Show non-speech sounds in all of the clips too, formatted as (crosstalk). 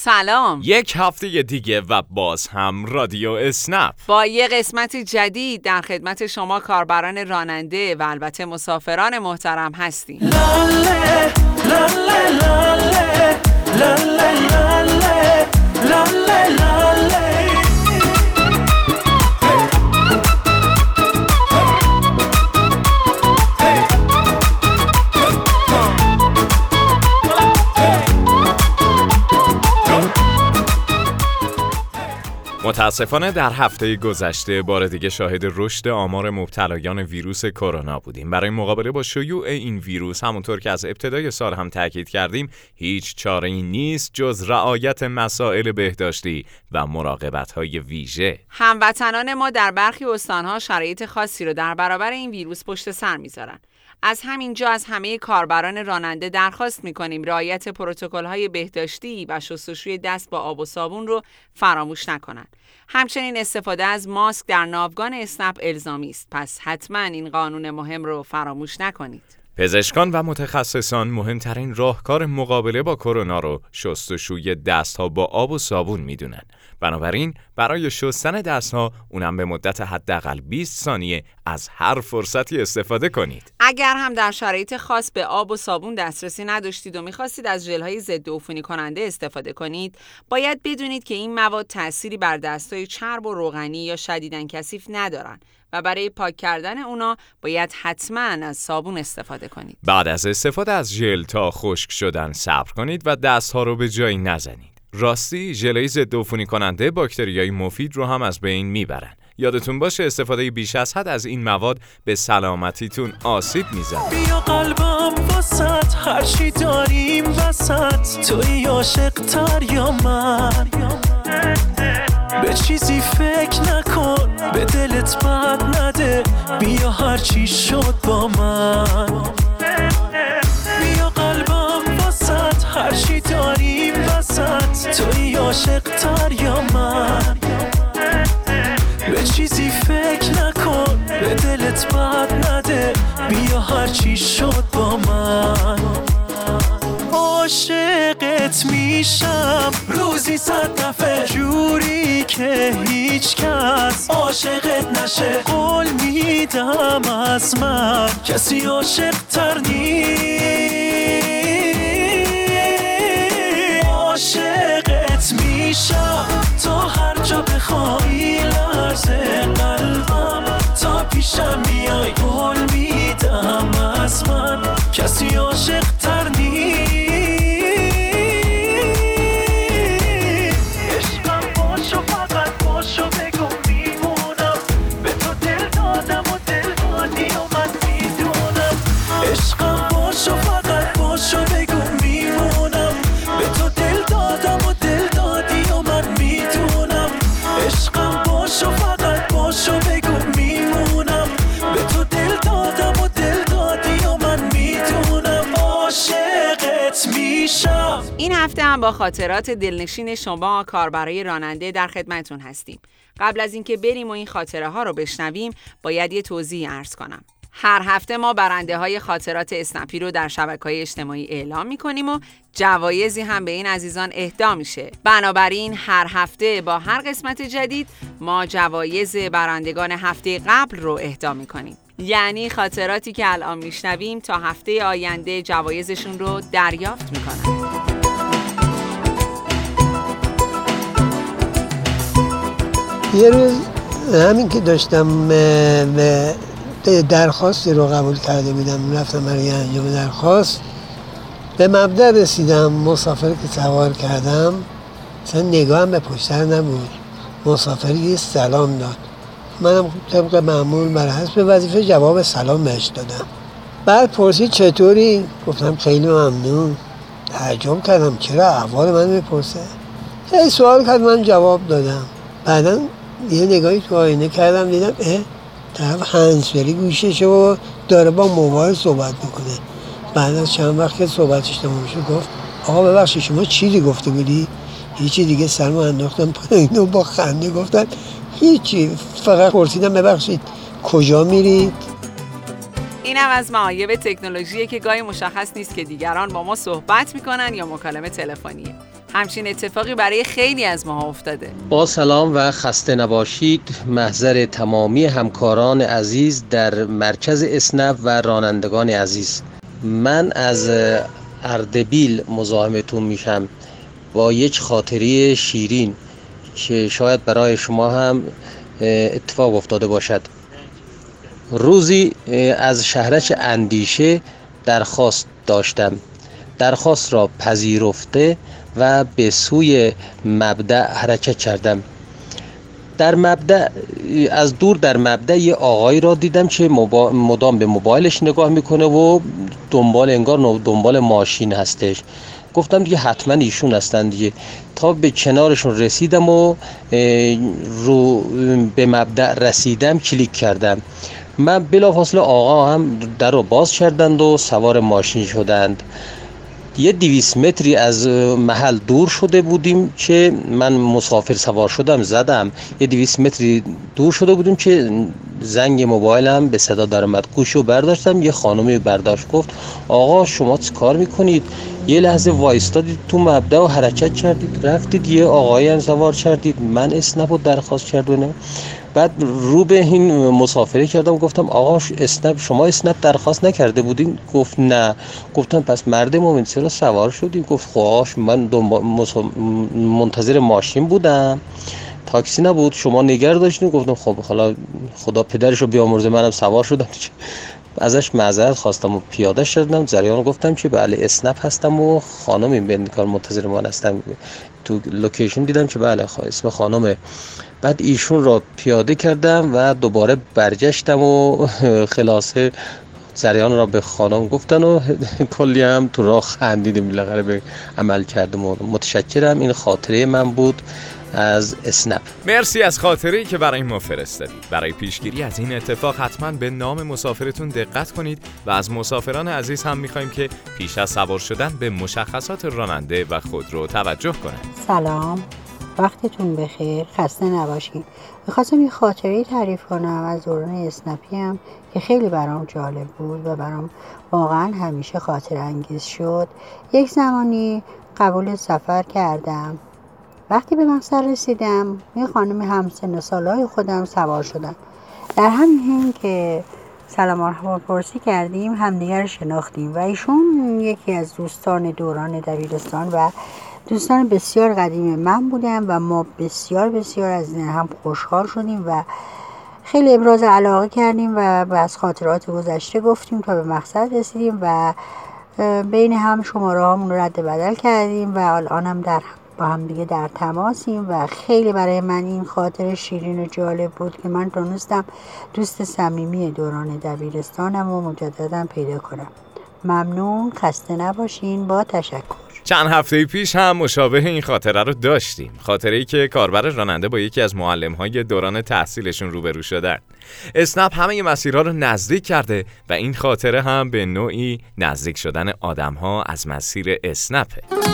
سلام. یک هفته دیگه و باز هم رادیو اسنپ. با یه قسمت جدید در خدمت شما کاربران راننده و البته مسافران محترم هستیم. لاله لاله لاله متاسفانه در هفته گذشته بار دیگه شاهد رشد آمار مبتلایان ویروس کرونا بودیم. برای مقابله با شیوع این ویروس همونطور که از ابتدای سال هم تاکید کردیم هیچ چاره ای نیست جز رعایت مسائل بهداشتی و مراقبت های ویژه. هموطنان ما در برخی استانها شرایط خاصی رو در برابر این ویروس پشت سر می‌ذارن. از همینجا از همه کاربران راننده درخواست می‌کنیم رعایت های بهداشتی و شستشوی دست با آب و صابون رو فراموش نکنند. همچنین استفاده از ماسک در ناوگان اسنپ الزامی است. پس حتما این قانون مهم رو فراموش نکنید. پزشکان و متخصصان مهمترین راهکار مقابله با کرونا رو شستشوی دستها با آب و صابون می‌دونن. بنابراین برای شستن دستها اونم به مدت حداقل 20 ثانیه از هر فرصتی استفاده کنید. اگر هم در شرایط خاص به آب و صابون دسترسی نداشتید و می‌خواستید از ژل‌های ضد عفونی کننده استفاده کنید، باید بدونید که این مواد تأثیری بر دستهای چرب و روغنی یا شدیدن کثیف ندارند و برای پاک کردن اونا باید حتما از صابون استفاده کنید. بعد از استفاده از ژل تا خشک شدن صبر کنید و دستها رو به جایی نزنید. راستی ژلای ضد عفونی کننده باکتریای مفید رو هم از بین می‌برن. یادتون باشه استفاده بیش از حد از این مواد به سلامتیتون آسیب می‌زنه. بیا قلبم واسط هر چی داریم وسط توی عاشق تر یا من به چیزی فکر نکن به دلت بد نده بیا هر چی شد با من عاشق تر یا من؟ به چیزی فکر نکن به دلت بد نده. بیا هر چی شد با من. عاشقت میشم روزی صد دفعه. جوری که هیچ کس عاشقت نشه. قول میدم از من کسی عاشق تر عاشقت این هفته هم با خاطرات دلنشین شما کاربرای راننده در خدمتون هستیم. قبل از اینکه بریم و این خاطره ها رو بشنویم باید یه توضیح ارز کنم. هر هفته ما برنده های خاطرات اسنپی رو در شبکه های اجتماعی اعلام می کنیم و جوایزی هم به این عزیزان اهدا میشه. بنابراین هر هفته با هر قسمت جدید ما جوایز برندگان هفته قبل رو اهدا می کنیم. یعنی خاطراتی که الان میشنویم تا هفته آینده جوایزشون رو دریافت می‌کنن. یه روز همین که داشتم درخواستی رو قبول کرده بودم رفتم برای انجام درخواست. به مبدع رسیدم مسافر که سوار کردم مثلا نگاهم به پشتر نبود. مسافر یه سلام داد. منم طبق معمول بر حسب وظیفه جواب سلام بهش دادم. بعد پرسید چطوری؟ گفتم خیلی ممنون. تعجب کردم چرا احوال من می‌پرسه؟ خیلی سوال کرد من جواب دادم. بعدا یه نگاهی تو آینه کردم دیدم اه طرف هنسفری گوششه و داره با موبایل صحبت می‌کنه. بعد از چند وقت که صحبتش تمام شد گفت آقا ببخشید شما چیزی گفته بودی؟ هیچی دیگه سرم انداختم پایین و با خنده گفتن هیچی. فقط پرسیدم ببخشید کجا میرید؟ اینم از معایب تکنولوژی که گاهی مشخص نیست که دیگران با ما صحبت می‌کنن یا مکالمه تلفنیه. همچین اتفاقی برای خیلی از ما افتاده. با سلام و خسته نباشید. محضر تمامی همکاران عزیز در مرکز اسنپ و رانندگان عزیز. من از اردبیل مزاحمتون میشم. با یک خاطری شیرین. که شاید برای شما هم اتفاق افتاده باشد. روزی از شهرش اندیشه درخواست داشتم. درخواست را پذیرفته و به سوی مبدع حرکت کردم. در مبدع از دور در مبدع یه آقایی را دیدم که مدام به موبایلش نگاه می‌کنه و دنبال انگار دنبال ماشین هستش. گفتم دیگه حتما ایشون هستن دیگه. تا به کنارشون رسیدم و رو به مبدع رسیدم کلیک کردم. من بلافاصله آقا هم در رو باز کردند و سوار ماشین شدند. یه دیویس متری از محل دور شده بودیم که من مسافر سوار شدم زدم. یه دیویس متری دور شده بودیم که زنگ موبایلم به صدا درآمد گوشو برداشتم یه خانمی برداشت گفت آقا شما چه کار می‌کنید؟ یه لحظه وایستادید تو مبدا و حرکت کردید. رفتید یه آقایی هم سوار کردید. من اسنپ درخواست کردونم بعد رو به این مسافره کردم گفتم آقا اسنپ شما اسنپ درخواست نکرده بودین؟ گفت نه. گفتم پس مرد مومن چرا سوار شدیم گفت خواهش من منتظر ماشین بودم. تاکسی نبود شما نگر داشتین؟ گفتم خب حالا خدا پدرش رو بیامرزه منم سوار شدم. (laughs) ازش معذرت خواستم و پیاده شدم. زریان گفتم که بله اسنپ هستم و خانم این بندکار منتظر من هستم تو لوکیشن دیدم که بله اسم خانمه. بعد ایشون را پیاده کردم و دوباره برگشتم و (laughs) خلاصه زریان را به خانم گفتن و (laughs) کلی هم تو راه خندیدیم بالاخره به عمل کردم و متشکرم. این خاطره من بود. از اسنپ. مرسی از خاطره که برای ما فرستادید. برای پیشگیری از این اتفاق حتما به نام مسافرتون دقت کنید و از مسافران عزیز هم می‌خوایم که پیش از سوار شدن به مشخصات راننده و خودرو توجه کنند. سلام. وقتتون بخیر. خسته نباشید می‌خواستم یه خاطره تعریف کنم از دوران اسنپی هم که خیلی برام جالب بود و برام واقعا همیشه خاطر انگیز شد. یک زمانی قبول سفر کردم. وقتی به مقصد رسیدم یه خانم همسن سالهای خودم سوار شدم در همین که سلام و پرسی کردیم همدیگر شناختیم و ایشون یکی از دوستان دوران دبیرستان و دوستان بسیار قدیم من بودن و ما بسیار بسیار از هم خوشحال شدیم و خیلی ابراز علاقه کردیم و از خاطرات گذشته گفتیم تا به مقصد رسیدیم و بین هم شماره هامون رد بدل کردیم و الان هم در با هم دیگه در تماسیم و خیلی برای من این خاطر شیرین و جالب بود که من تونستم دوست صمیمی دوران دبیرستانم و مجددا پیدا کنم. ممنون خسته نباشین با تشکر. چند هفته پیش هم مشابه این خاطره رو داشتیم. خاطره ای که کاربر راننده با یکی از معلم های دوران تحصیلشون روبرو شدن. اسنپ همه مسیرها رو نزدیک کرده و این خاطره هم به نوعی نزدیک شدن آدم ها از مسیر اسنپه.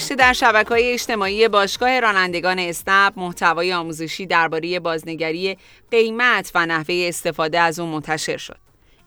گذشته در شبکه های اجتماعی باشگاه رانندگان اسنپ محتوای آموزشی درباره بازنگری قیمت و نحوه استفاده از اون منتشر شد.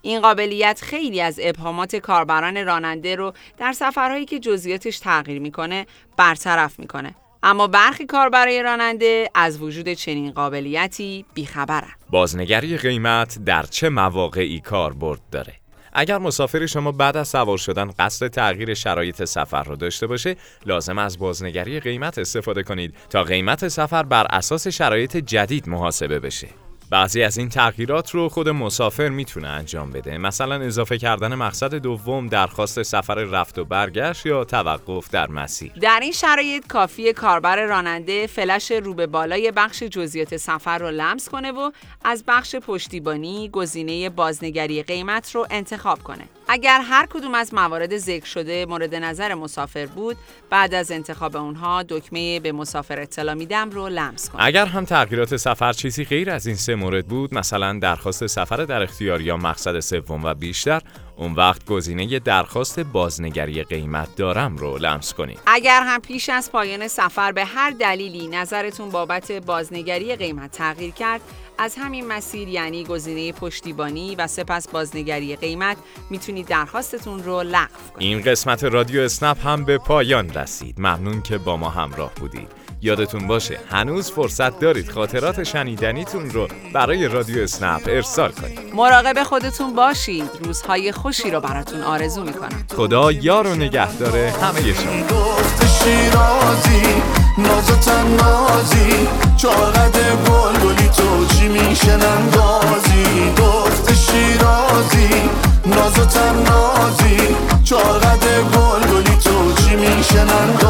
این قابلیت خیلی از ابهامات کاربران راننده رو در سفرهایی که جزئیاتش تغییر می‌کنه برطرف می‌کنه. اما برخی کاربرای راننده از وجود چنین قابلیتی بیخبرن. بازنگری قیمت در چه مواقعی کاربرد داره؟ اگر مسافر شما بعد از سوار شدن قصد تغییر شرایط سفر رو داشته باشه لازم از بازنگری قیمت استفاده کنید تا قیمت سفر بر اساس شرایط جدید محاسبه بشه. بعضی از این تغییرات رو خود مسافر می‌تونه انجام بده. مثلا اضافه کردن مقصد دوم درخواست سفر رفت و برگشت یا توقف در مسیر. در این شرایط کافی کاربر راننده فلش رو به بالای بخش جزئیات سفر رو لمس کنه و از بخش پشتیبانی گزینه بازنگری قیمت رو انتخاب کنه. اگر هر کدوم از موارد ذکر شده مورد نظر مسافر بود بعد از انتخاب اونها دکمه به مسافر اطلاع میدم رو لمس کن. اگر هم تغییرات سفر چیزی غیر از این سه مورد بود مثلا درخواست سفر در اختیار یا مقصد سوم و بیشتر اون وقت گزینه درخواست بازنگری قیمت دارم رو لمس کنید. اگر هم پیش از پایان سفر به هر دلیلی نظرتون بابت بازنگری قیمت تغییر کرد از همین مسیر یعنی گزینه پشتیبانی و سپس بازنگری قیمت می‌تونید درخواستتون رو لغو کنید. این قسمت رادیو اسنپ هم به پایان رسید. ممنون که با ما همراه بودید. یادتون باشه هنوز فرصت دارید خاطرات شنیدنیتون رو برای رادیو اسنپ ارسال کنید. مراقب خودتون باشید روزهای خوشی رو براتون آرزو می‌کنم. خدا یار و نگهدار همه شما. نازو شیرازی نازی تنازی چارد بلبلی تو چی میشنن گازی شیرازی تو چی میشنن